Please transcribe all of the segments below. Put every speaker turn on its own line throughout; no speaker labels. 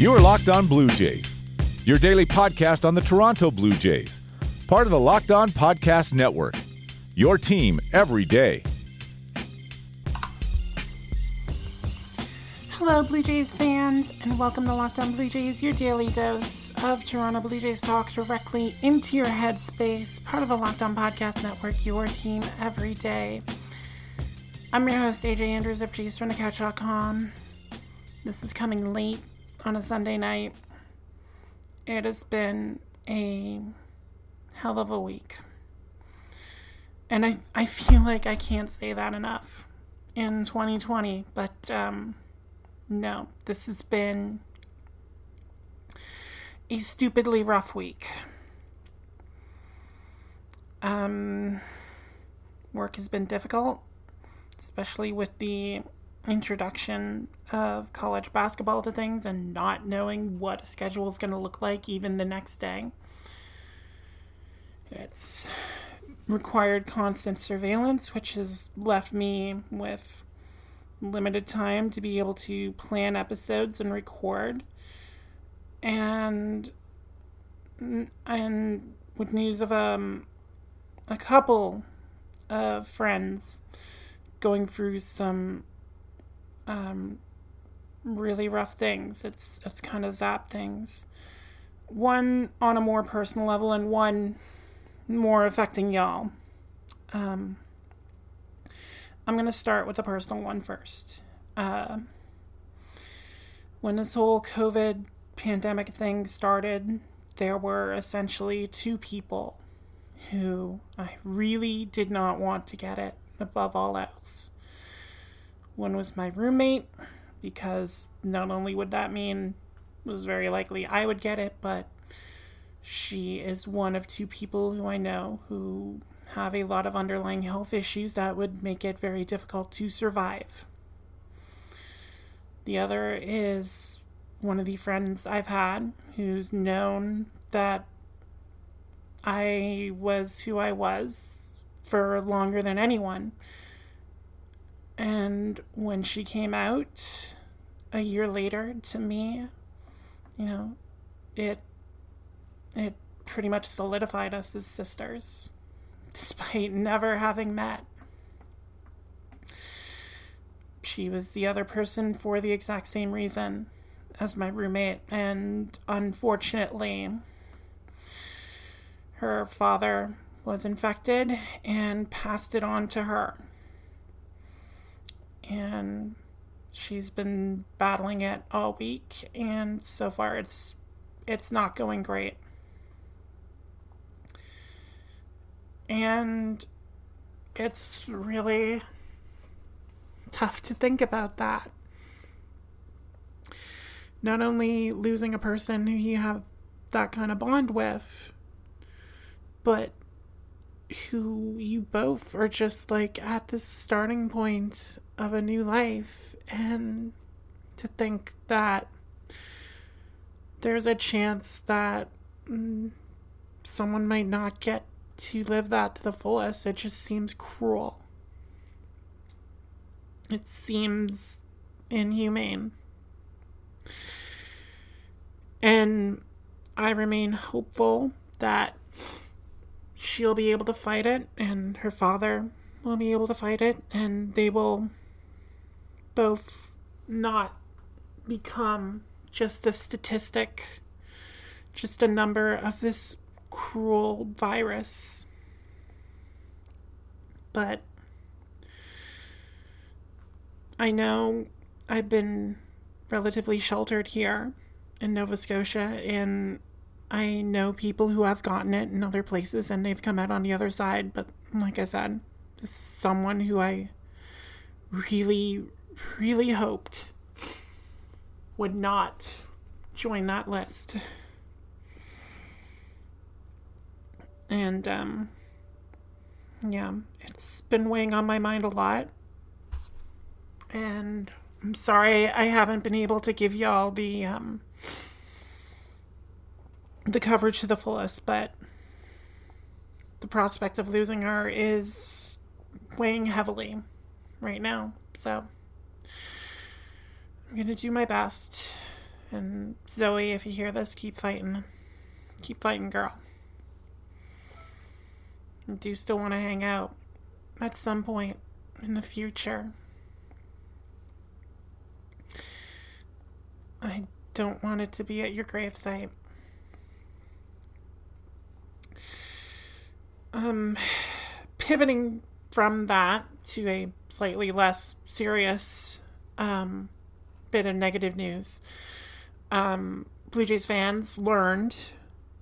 You are Locked On Blue Jays, your daily podcast on the Toronto Blue Jays, part of the Locked On Podcast Network. Your team every day.
Hello, Blue Jays fans, and welcome to Locked On Blue Jays, your daily dose of Toronto Blue Jays talk directly into your headspace, part of the Locked On Podcast Network, your team every day. I'm your host, AJ Andrews of JaysFromTheCouch.com. This is coming late on a Sunday night. It has been a hell of a week. And I, I feel like I can't say that enough in 2020, but um, no, this has been a stupidly rough week. Um, work has been difficult, especially with the introduction of college basketball to things and not knowing what a schedule is going to look like even the next day. It's required constant surveillance, which has left me with limited time to be able to plan episodes and record. And and with news of um a couple of friends going through some um really rough things. It's it's kind of zap things. One on a more personal level and one more affecting y'all. Um I'm to start with the personal one first. Uh, when this whole COVID pandemic thing started, there were essentially two people who I really did not want to get it above all else. One was my roommate, because not only would that mean was very likely I would get it, but she is one of two people who I know who have a lot of underlying health issues that would make it very difficult to survive. The other is one of the friends I've had who's known that I was who I was for longer than anyone. And when she came out a year later to me, you know, it it pretty much solidified us as sisters despite never having met. She was the other person for the exact same reason as my roommate, and unfortunately, her father was infected and passed it on to her. And she's been battling it all week and so far it's it's not going great. And it's really tough to think about that. Not only losing a person who you have that kind of bond with, but who you both are just like at the starting point of a new life. And to think that there's a chance that mm, someone might not get to live that to the fullest. It just seems cruel. It seems inhumane. And I remain hopeful that she'll be able to fight it and her father will be able to fight it and they will both not become just a statistic, just a number of this cruel virus. But I know I've been relatively sheltered here in Nova Scotia, and I know people who have gotten it in other places and they've come out on the other side. But like I said, this is someone who I really, really hoped would not join that list. And, um, yeah, it's been weighing on my mind a lot. And I'm sorry I haven't been able to give y'all the, um, the coverage to the fullest, but the prospect of losing her is weighing heavily right now. So I'm to do my best And Zoe, if you hear this, keep fighting. Keep fighting, girl. I do still want to hang out at some point in the future. I don't want it to be at your gravesite. Um, pivoting from that to a slightly less serious um, bit of negative news, um, Blue Jays fans learned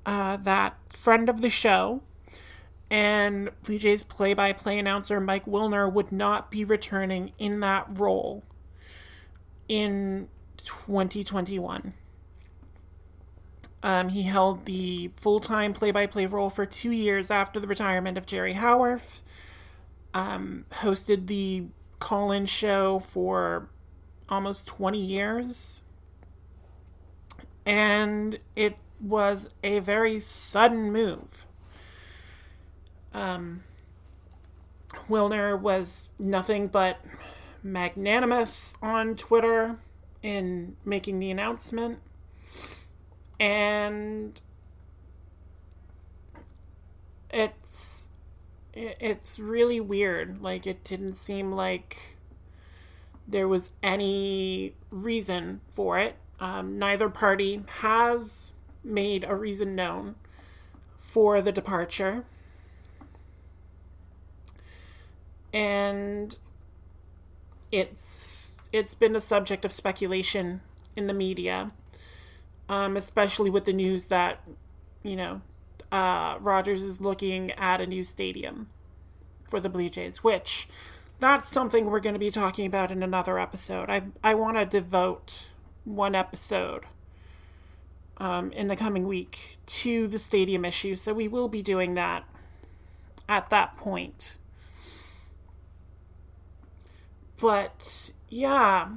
uh, that friend of the show and Blue Jays play by play announcer Mike Wilner would not be returning in that role in 2021. Um, he held the full time play by play role for two years after the retirement of Jerry Howarth. Um, hosted the call in show for almost 20 years. And it was a very sudden move. Um, Wilner was nothing but magnanimous on Twitter in making the announcement. And it's it's really weird. Like it didn't seem like there was any reason for it. Um, neither party has made a reason known for the departure. And it's it's been a subject of speculation in the media, um, especially with the news that you know uh, Rogers is looking at a new stadium for the Blue Jays, which that's something we're going to be talking about in another episode. I I want to devote one episode um, in the coming week to the stadium issue, so we will be doing that at that point. But yeah,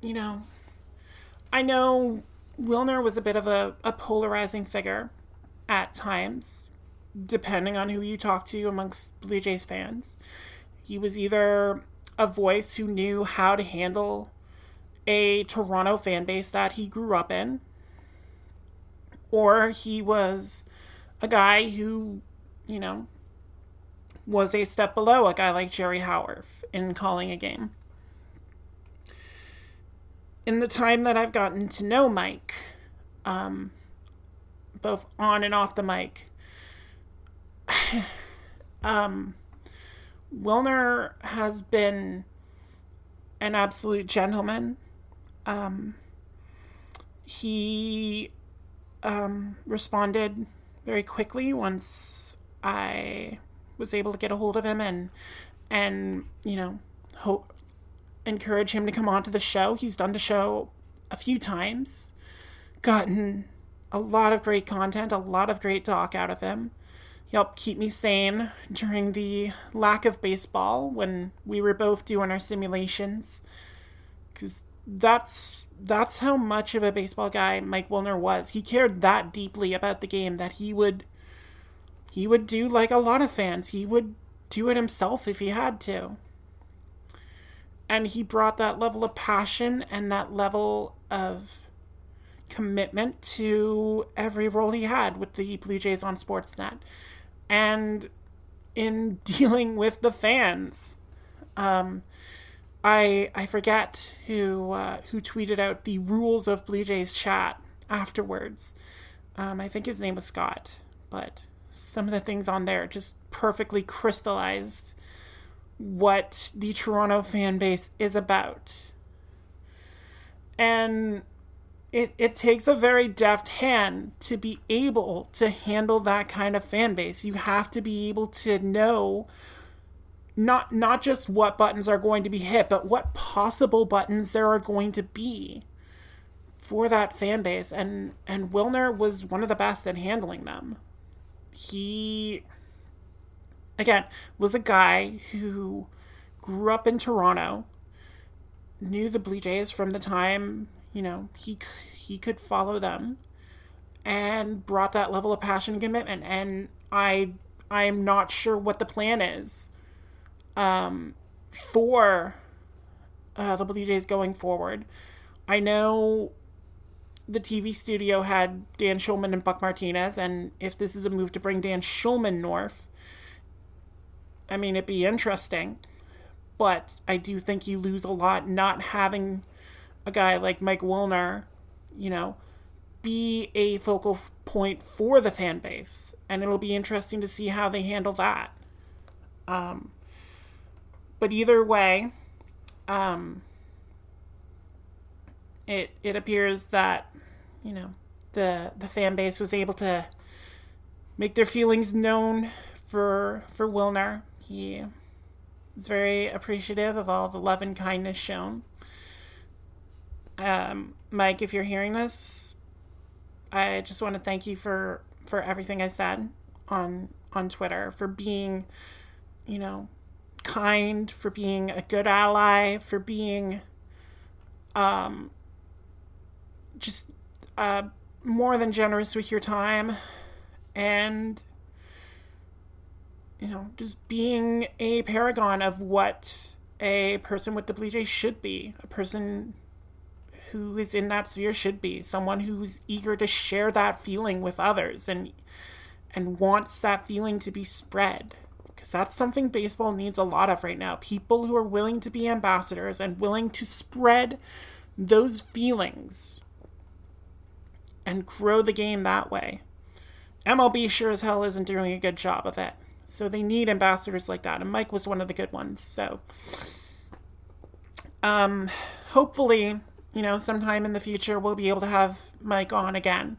you know, I know Wilner was a bit of a, a polarizing figure at times, depending on who you talk to amongst Blue Jays fans. He was either a voice who knew how to handle a Toronto fan base that he grew up in, or he was a guy who, you know, was a step below a guy like Jerry Howarth in calling a game. In the time that I've gotten to know Mike, um, both on and off the mic, um, Wilner has been an absolute gentleman. Um, he um, responded very quickly once I was able to get a hold of him and and you know hope encourage him to come on to the show. He's done the show a few times, gotten a lot of great content, a lot of great talk out of him. He helped keep me sane during the lack of baseball when we were both doing our simulations. Because that's that's how much of a baseball guy Mike Wilner was. He cared that deeply about the game that he would he would do like a lot of fans. He would do it himself if he had to. And he brought that level of passion and that level of commitment to every role he had with the Blue Jays on Sportsnet. And in dealing with the fans. Um, I I forget who uh, who tweeted out the rules of Blue Jays chat afterwards. Um, I think his name was Scott, but some of the things on there just perfectly crystallized what the Toronto fan base is about. And it, it takes a very deft hand to be able to handle that kind of fan base. You have to be able to know not not just what buttons are going to be hit, but what possible buttons there are going to be for that fan base. And and Wilner was one of the best at handling them he again was a guy who grew up in Toronto, knew the Blue Jays from the time you know he he could follow them, and brought that level of passion and commitment. And I I am not sure what the plan is, um, for uh, the Blue Jays going forward. I know the TV studio had Dan Shulman and Buck Martinez, and if this is a move to bring Dan Shulman north, I mean, it'd be interesting. But I do think you lose a lot not having a guy like Mike Wilner, you know, be a focal point for the fan base. And it'll be interesting to see how they handle that. Um, but either way, um, it it appears that you know the the fan base was able to make their feelings known for for Wilner. He is very appreciative of all the love and kindness shown. Um, Mike, if you're hearing this, I just want to thank you for for everything I said on on Twitter for being, you know, kind, for being a good ally, for being um just uh more than generous with your time and you know, just being a paragon of what a person with the Jays should be. A person who is in that sphere should be someone who's eager to share that feeling with others and and wants that feeling to be spread. Because that's something baseball needs a lot of right now. People who are willing to be ambassadors and willing to spread those feelings and grow the game that way. MLB sure as hell isn't doing a good job of it. So they need ambassadors like that and Mike was one of the good ones so. Um hopefully you know, sometime in the future we'll be able to have Mike on again.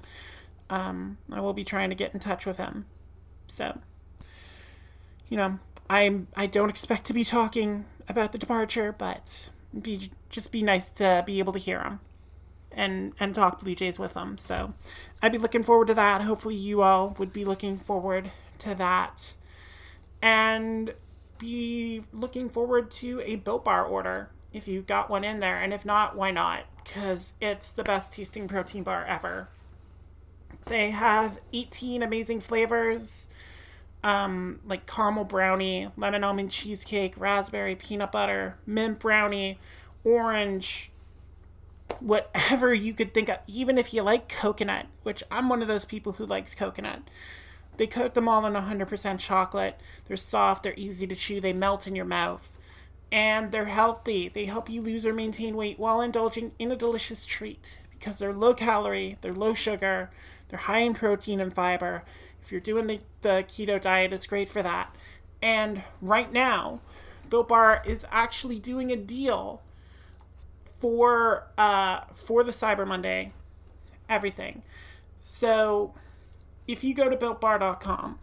Um, I will be trying to get in touch with him. So, you know, I I don't expect to be talking about the departure, but be just be nice to be able to hear him and and talk Blue Jays with him. So, I'd be looking forward to that. Hopefully, you all would be looking forward to that, and be looking forward to a Built Bar order if you got one in there, and if not, why not? Because it's the best tasting protein bar ever. They have 18 amazing flavors, um, like caramel brownie, lemon almond cheesecake, raspberry peanut butter, mint brownie, orange, whatever you could think of. Even if you like coconut, which I'm one of those people who likes coconut. They coat them all in 100% chocolate. They're soft, they're easy to chew, they melt in your mouth and they're healthy. They help you lose or maintain weight while indulging in a delicious treat because they're low calorie, they're low sugar, they're high in protein and fiber. If you're doing the, the keto diet, it's great for that. And right now, Built Bar is actually doing a deal for uh, for the Cyber Monday everything. So if you go to builtbar.com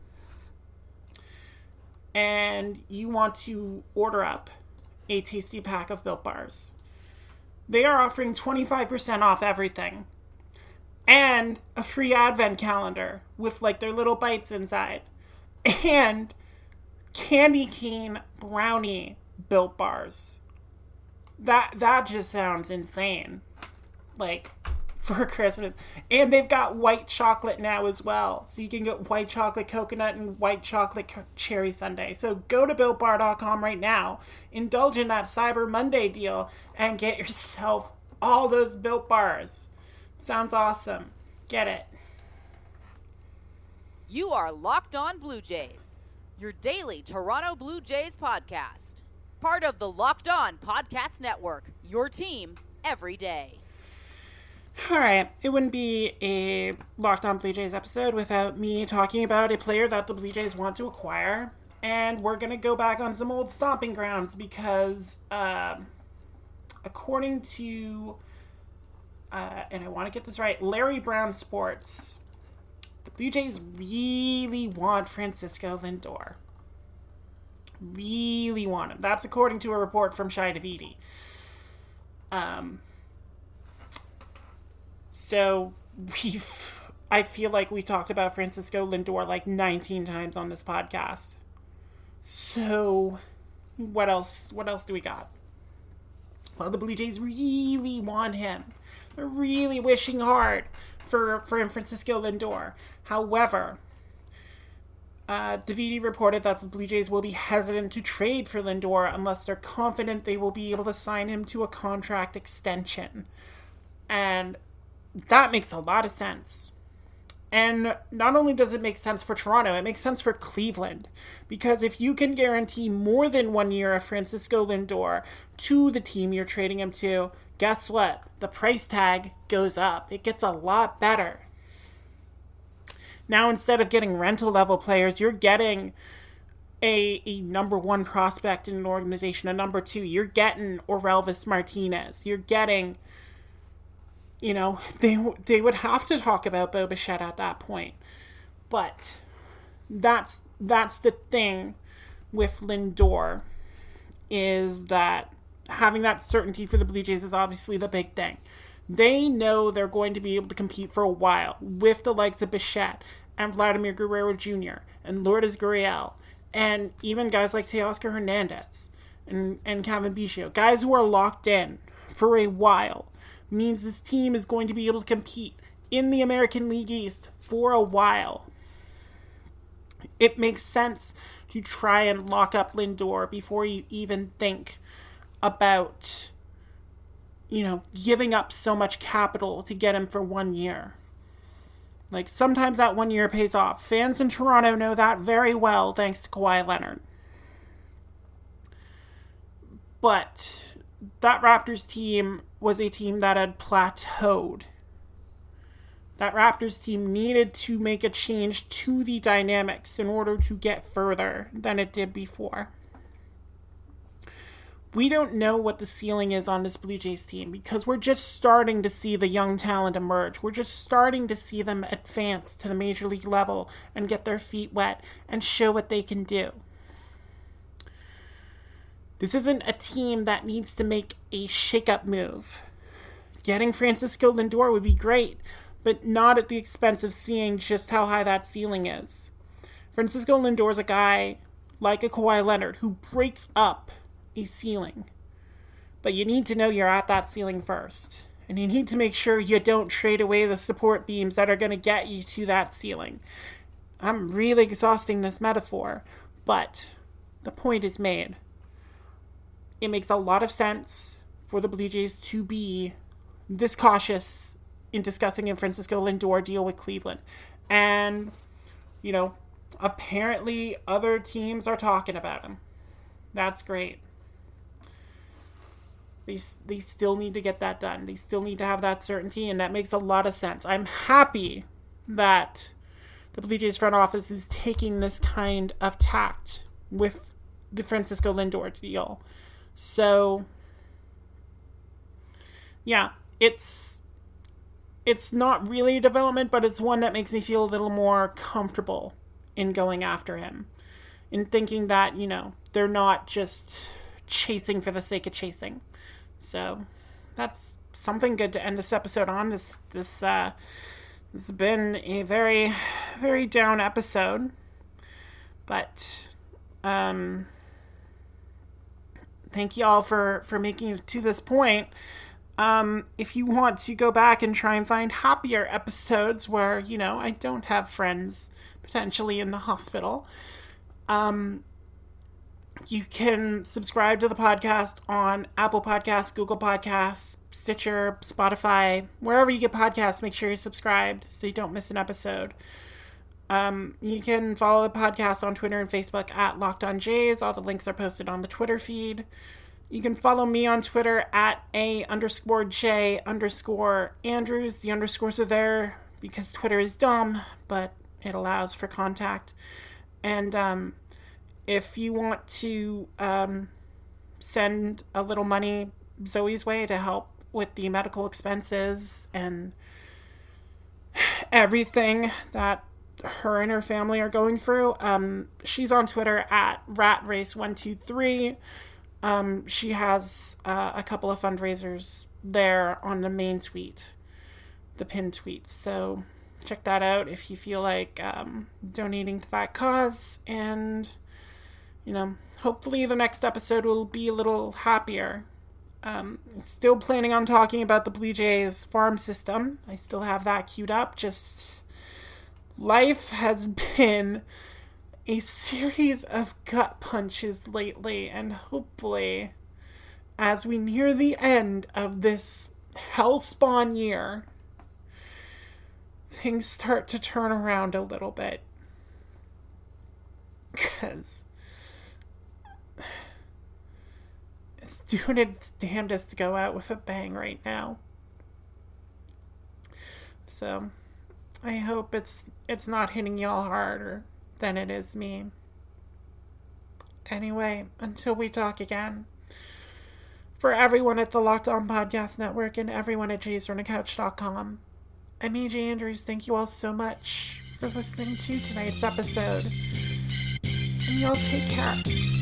and you want to order up a tasty pack of Built Bars. They are offering 25% off everything and a free advent calendar with like their little bites inside and candy cane brownie Built Bars. That that just sounds insane. Like for Christmas. And they've got white chocolate now as well. So you can get white chocolate coconut and white chocolate cherry sundae. So go to builtbar.com right now, indulge in that Cyber Monday deal, and get yourself all those built bars. Sounds awesome. Get it.
You are Locked On Blue Jays, your daily Toronto Blue Jays podcast. Part of the Locked On Podcast Network, your team every day.
All right, it wouldn't be a Locked On Blue Jays episode without me talking about a player that the Blue Jays want to acquire. And we're going to go back on some old stomping grounds because, uh, according to, uh, and I want to get this right, Larry Brown Sports, the Blue Jays really want Francisco Lindor. Really want him. That's according to a report from Shi Davidi. Um, so we've I feel like we talked about Francisco Lindor like 19 times on this podcast. So what else what else do we got? Well, the Blue Jays really want him. They're really wishing hard for for Francisco Lindor. However, uh, Davidi reported that the Blue Jays will be hesitant to trade for Lindor unless they're confident they will be able to sign him to a contract extension. And that makes a lot of sense. And not only does it make sense for Toronto, it makes sense for Cleveland. Because if you can guarantee more than one year of Francisco Lindor to the team you're trading him to, guess what? The price tag goes up. It gets a lot better. Now, instead of getting rental level players, you're getting a, a number one prospect in an organization, a number two. You're getting Orelvis Martinez. You're getting you know, they they would have to talk about Bo at that point. But that's that's the thing with Lindor is that having that certainty for the Blue Jays is obviously the big thing. They know they're going to be able to compete for a while with the likes of Bichette and Vladimir Guerrero Jr. and Lourdes Gurriel and even guys like Teoscar Hernandez and, and Cavan Biggio. Guys who are locked in for a while means this team is going to be able to compete in the American League East for a while. It makes sense to try and lock up Lindor before you even think about, you know, giving up so much capital to get him for one year. Like, sometimes that one year pays off. Fans in Toronto know that very well, thanks to Kawhi Leonard. But that Raptors team was a team that had plateaued. That Raptors team needed to make a change to the dynamics in order to get further than it did before. We don't know what the ceiling is on this Blue Jays team because we're just starting to see the young talent emerge. We're just starting to see them advance to the major league level and get their feet wet and show what they can do. This isn't a team that needs to make a shake-up move. Getting Francisco Lindor would be great, but not at the expense of seeing just how high that ceiling is. Francisco Lindor is a guy like a Kawhi Leonard who breaks up a ceiling. But you need to know you're at that ceiling first. And you need to make sure you don't trade away the support beams that are going to get you to that ceiling. I'm really exhausting this metaphor, but the point is made it makes a lot of sense for the Blue Jays to be this cautious in discussing a Francisco Lindor deal with Cleveland. And, you know, apparently other teams are talking about him. That's great. They, they still need to get that done. They still need to have that certainty, and that makes a lot of sense. I'm happy that the Blue Jays front office is taking this kind of tact with the Francisco Lindor deal. So yeah, it's it's not really a development, but it's one that makes me feel a little more comfortable in going after him. In thinking that, you know, they're not just chasing for the sake of chasing. So that's something good to end this episode on. This this uh this has been a very very down episode. But um thank you all for for making it to this point. Um, if you want to go back and try and find happier episodes where you know I don't have friends potentially in the hospital, um, you can subscribe to the podcast on Apple Podcasts, Google Podcasts, Stitcher, Spotify, wherever you get podcasts. Make sure you're subscribed so you don't miss an episode. Um, you can follow the podcast on Twitter and Facebook at Locked On Jays. All the links are posted on the Twitter feed. You can follow me on Twitter at A underscore J underscore Andrews. The underscores are there because Twitter is dumb, but it allows for contact. And um, if you want to um, send a little money Zoe's way to help with the medical expenses and everything that her and her family are going through. Um, she's on Twitter at ratrace123. Um, she has uh, a couple of fundraisers there on the main tweet, the pinned tweet. So check that out if you feel like um, donating to that cause. And, you know, hopefully the next episode will be a little happier. Um, still planning on talking about the Blue Jays farm system. I still have that queued up. Just life has been a series of gut punches lately, and hopefully, as we near the end of this hellspawn year, things start to turn around a little bit. Because it's doing its damnedest to go out with a bang right now. So I hope it's it's not hitting y'all harder than it is me. Anyway, until we talk again. For everyone at the Locked On Podcast Network and everyone at jaysfromthecouch.com, I'm AJ Andrews. Thank you all so much for listening to tonight's episode. And y'all take care.